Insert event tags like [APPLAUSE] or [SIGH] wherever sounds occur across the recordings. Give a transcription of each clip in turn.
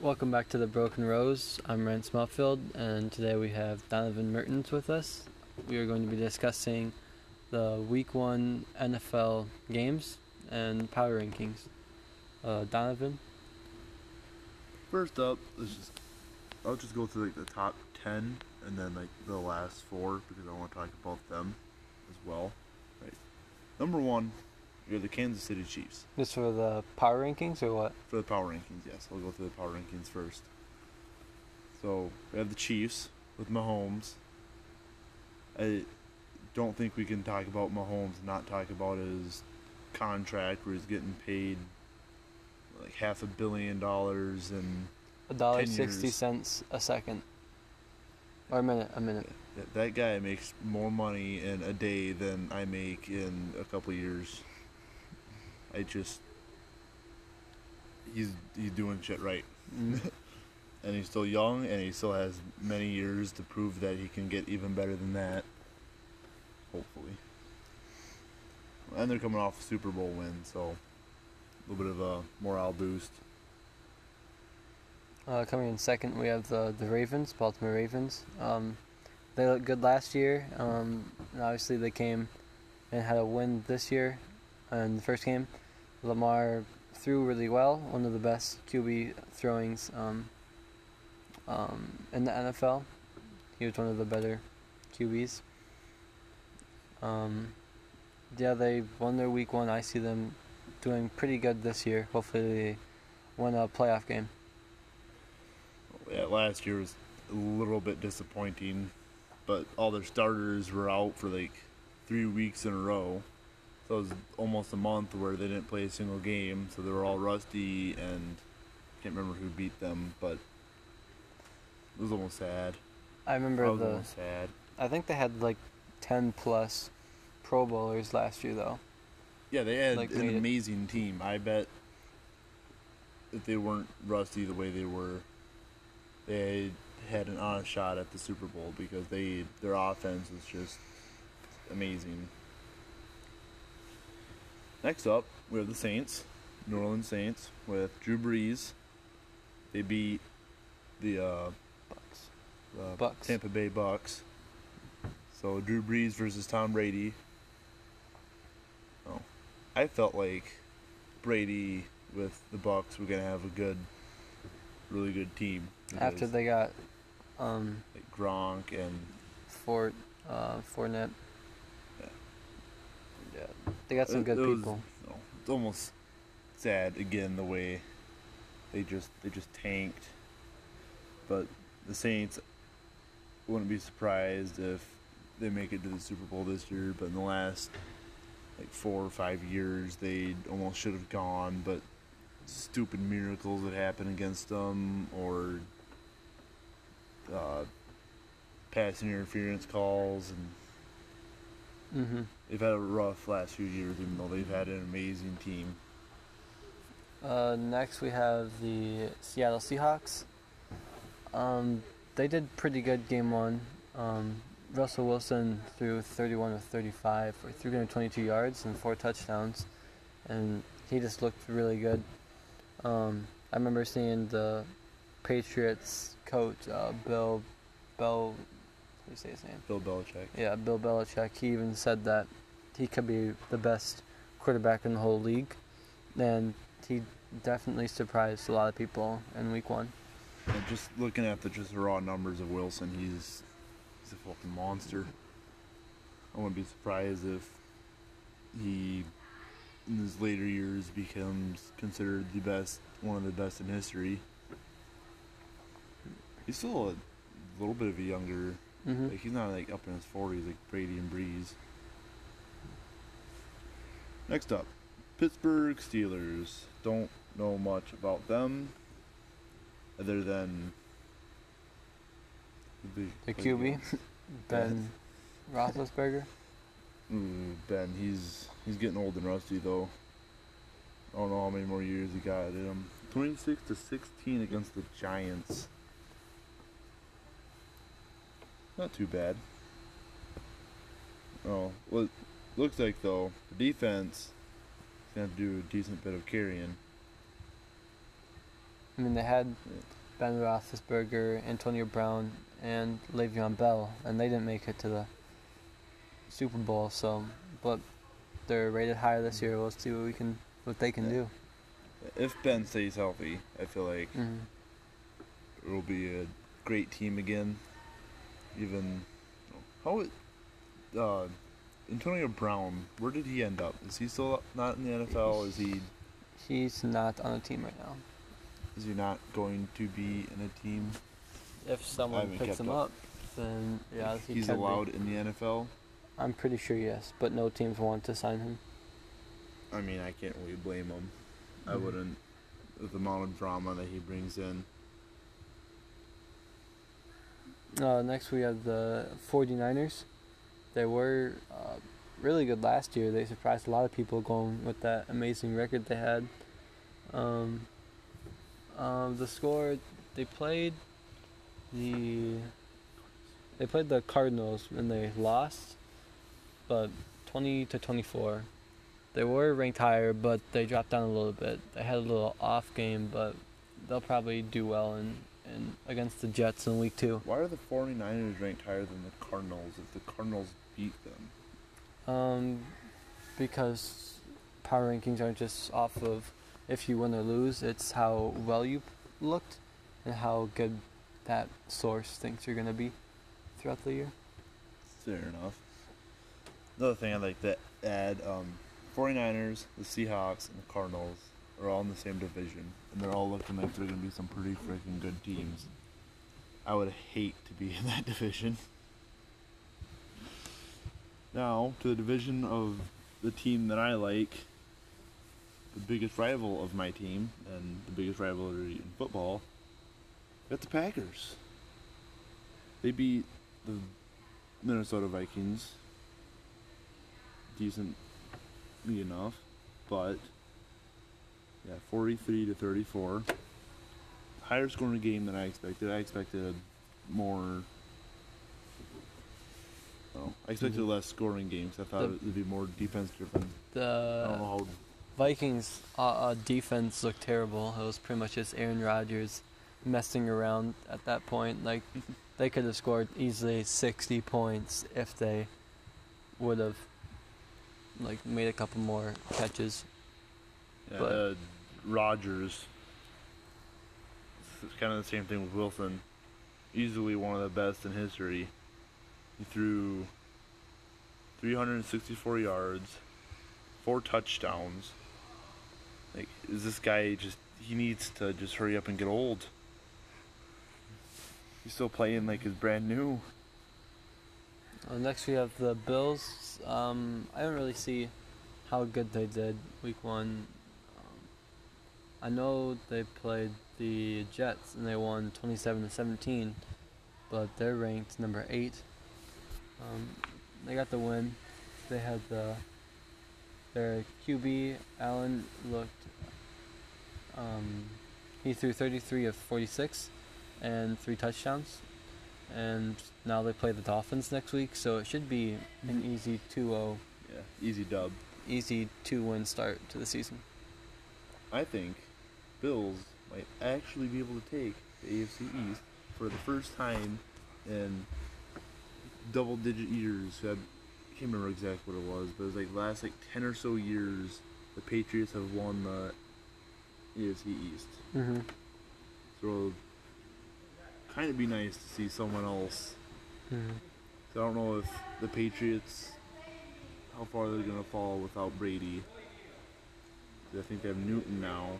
Welcome back to the Broken Rose. I'm Rance Smelfield, and today we have Donovan Mertens with us. We are going to be discussing the Week One NFL games and power rankings. Uh, Donovan, First up, let's just I'll just go through like the top ten and then like the last four because I want to talk about them as well. Right. Number one, you're the Kansas City Chiefs this for the power rankings or what? for the power rankings. Yes, I'll go through the power rankings first. So we have the Chiefs with Mahomes. I don't think we can talk about Mahomes and not talk about his contract where he's getting paid like half a billion dollars and A dollar sixty cents a second, or a minute. A minute. That, that guy makes more money in a day than I make in a couple years. I just he's he's doing shit right, Mm. [LAUGHS] and he's still young, and he still has many years to prove that he can get even better than that. Hopefully, and they're coming off a Super Bowl win, so a little bit of a morale boost. Uh, coming in second, we have the the Ravens, Baltimore Ravens. Um, they looked good last year. Um, and obviously, they came and had a win this year in the first game. Lamar threw really well, one of the best QB throwings um, um, in the NFL. He was one of the better QBs. Um, yeah, they won their week one. I see them doing pretty good this year. Hopefully, they win a playoff game. Yeah, last year was a little bit disappointing, but all their starters were out for like three weeks in a row. So it was almost a month where they didn't play a single game, so they were all rusty and can't remember who beat them, but it was almost sad. I remember I was the. almost sad. I think they had like ten plus Pro Bowlers last year though. Yeah, they had Like, an made it- amazing team. I bet if they weren't rusty the way they were, they had an honest shot at the Super Bowl because they their offense was just amazing. Next up, we have the Saints, New Orleans Saints with Drew Brees. They beat the uh, Bucks. the Bucks. Tampa Bay Bucks. So Drew Brees versus Tom Brady. Oh, I felt like Brady with the Bucks were gonna have a good, really good team. After they got um like Gronk and Fort uh Fournette. They got some it- good it was- people. no, it's almost sad again the way they just they just tanked. But the Saints wouldn't be surprised if they make it to the Super Bowl this year. But in the last like four or five years, they almost should have gone. But stupid miracles that happen against them, or uh, passing interference calls, and Mhm. They've had a rough last few years, even though they've had an amazing team. Uh next we have the Seattle Seahawks. Um they did pretty good game one. Um Russell Wilson threw 31 of 35 for 322 yards and four touchdowns, and he just looked really good. Um, I remember seeing the Patriots coach uh, Bill Bell. You say his name? Bill Belichick. Yeah, Bill Belichick. He even said that he could be the best quarterback in the whole league, and he definitely surprised a lot of people in Week One. And just looking at the just raw numbers of Wilson, he's he's a fucking monster. I wouldn't be surprised if he, in his later years, becomes considered the best, one of the best in history. He's still a little bit of a younger, hmm like he's not like up in his forties like Brady and Brees. Next up, Pittsburgh Steelers. Don't know much about them, other than The QB, [LAUGHS] [LAUGHS] Ben Roethlisberger. Ooh, Ben, he's he's getting old and rusty though. I don't know how many more years he got in him. Twenty six to sixteen against the Giants. Not too bad. Oh, well, looks like though the defense is gonna have to do a decent bit of carrying. I mean, they had Ben Roethlisberger, Antonio Brown, and Le'Veon Bell, and they didn't make it to the Super Bowl. So, but they're rated higher this year. We'll see what we can, what they can Yeah. do. If Ben stays healthy, I feel like hmm it'll be a great team again. Even how it, uh, Antonio Brown, where did he end up? Is he still not in the NFL? Is he He's not on a team right now. is he not going to be in a team? If someone picks him up. up, then yeah, he he's can be. allowed in the NFL. I'm pretty sure yes, but no teams want to sign him. I mean, I can't really blame him. I Mhm. wouldn't the amount of drama that he brings in. Uh, next, we have the 49ers. They were uh, really good last year. They surprised a lot of people going with that amazing record they had. Um, um, the score they played the they played the Cardinals and they lost, but 20 to 24. They were ranked higher, but they dropped down a little bit. They had a little off game, but they'll probably do well in, in against the Jets in week two. Why are the 49ers ranked higher than the Cardinals if the Cardinals beat them? Um, because power rankings aren't just off of if you win or lose. It's how well you looked and how good that source thinks you're gonna be throughout the year. Fair enough. Another thing I'd like to add, um, 49ers, the Seahawks, and the Cardinals are all in the same division, and they're all looking like they're going to be some pretty freaking good teams. I would hate to be in that [LAUGHS] division. Now, to the division of the team that I like, the biggest rival of my team, and the biggest rivalry in football, got the Packers. They beat the Minnesota Vikings decently enough, but yeah, 43 to 34. Higher scoring game than I expected. I expected more. Oh, I expected Mhm. less scoring games. I thought The- it would be more defense driven. The. Vikings uh, uh, defense looked terrible. It was pretty much just Aaron Rodgers messing around at that point. Like [LAUGHS] they could have scored easily 60 points if they would have like made a couple more catches. Yeah, but- uh, Rodgers. It's kind of the same thing with Wilson. Easily one of the best in history. He threw 364 yards, four touchdowns. Like, is this guy just? He needs to just hurry up and get old. He's still playing like he's brand new. Uh, next we have the Bills. Um, I don't really see how good they did week one. I know they played the Jets and they won 27 to 17, but they're ranked number eight. Um, they got the win. They had the their QB Allen looked. Um, he threw 33 of 46 and three touchdowns and now they play the Dolphins next week, so it should be an easy 2-0, Yeah, easy dub. easy two-win start to the season. I think Bills might actually be able to take the AFC East for the first time in double digit years. I can't remember exactly what it was, but it was like last like ten or so years the Patriots have won the AFC East. Mm-hmm. So it'll kind of be nice to see someone else. Mm-hmm. So I don't know if the Patriots how far they're gonna fall without Brady. I think they have Newton now.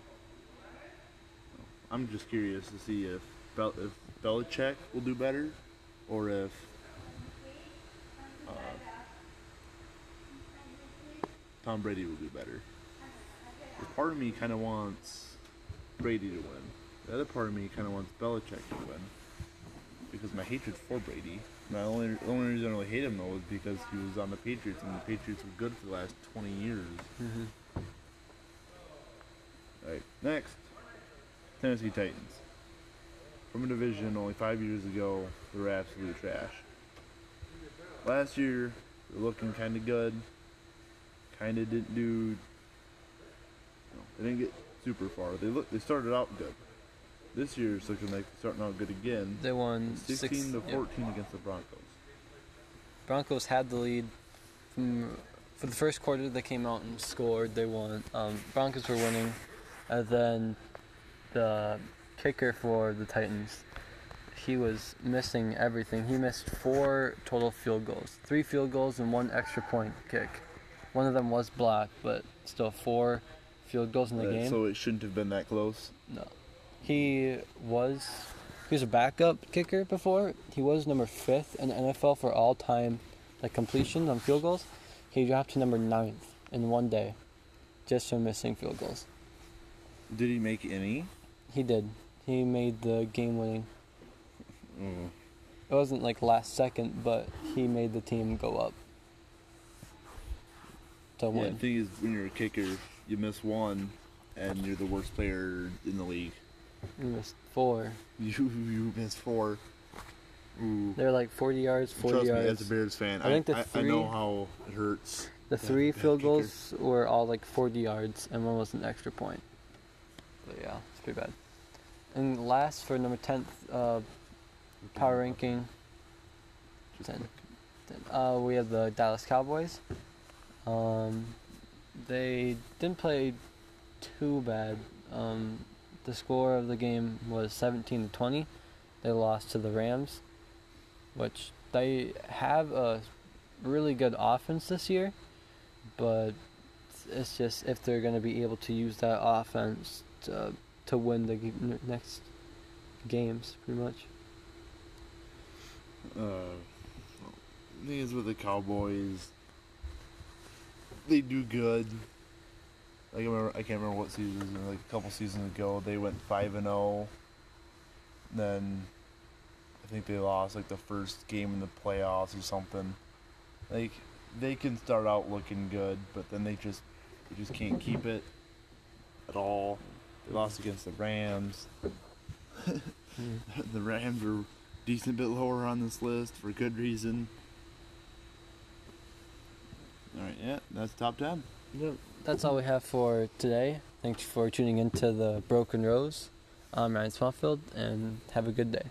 I'm just curious to see if Bel- if Belichick will do better, or if uh, Tom Brady will do better. better. 'Cause part of me kind of wants Brady to win. The other part of me kind of wants Belichick to win because my hatred for Brady. My only the only reason I really hate him though is because he was on the Patriots and the Patriots were good for the last 20 years. Mm-hmm. Alright, next. Tennessee Titans. From a division only five years ago, they were absolute trash. Last year, they're looking kind of good. Kind of didn't do. No, they didn't get super far. They look. They started out good. this year's looking like starting out good again. They won 16 six, to yeah. 14 against the Broncos. Broncos had the lead from for the first quarter. They came out and scored. They won. Um, Broncos were winning, and then the kicker for the Titans, he was missing everything. He missed four total field goals, three field goals and one extra point kick. One of them was blocked, but still four field goals in the game. So it shouldn't have been that close. No. He was he was a backup kicker before. He was number fifth in the NFL for all time like completions on field goals. He dropped to number ninth in one day. Just from missing field goals. Did he make any? He did. He made the game winning. Mm. It wasn't like last second, but he made the team go up. To Yeah, the thing is, when you're a kicker, you miss one, and you're the worst player in the league. You missed four. [LAUGHS] You you miss four. Ooh. They're like 40 yards, 40 Trust yards. me, as a Bears fan, I I, think the I, I three- know how it hurts. The three a bad field kicker. goals were all like 40 yards, and one was an extra point. But yeah, pretty bad. And last for number 10th uh, power ranking, Just 10. uh, we have the Dallas Cowboys. Um, they didn't play too bad. Um, the score of the game was 17 to 20. They lost to the Rams, which they have a really good offense this year, but it's just if they're going to be able to use that offense to to win the next games, pretty much. Uh, thing is with the Cowboys, they do good. Like I remember, I can't remember what season, like a couple seasons ago, they went five and zero. Then, I think they lost like the first game in the playoffs or something. Like they can start out looking good, but then they just they just can't keep it at all. They lost against the Rams. [LAUGHS] The Rams are decent bit lower on this list for good reason. All right, yeah, that's top ten. Yep. That's all we have for today. Thanks for tuning into the Broken Rose. I'm Ryan Smallfield, and have a good day.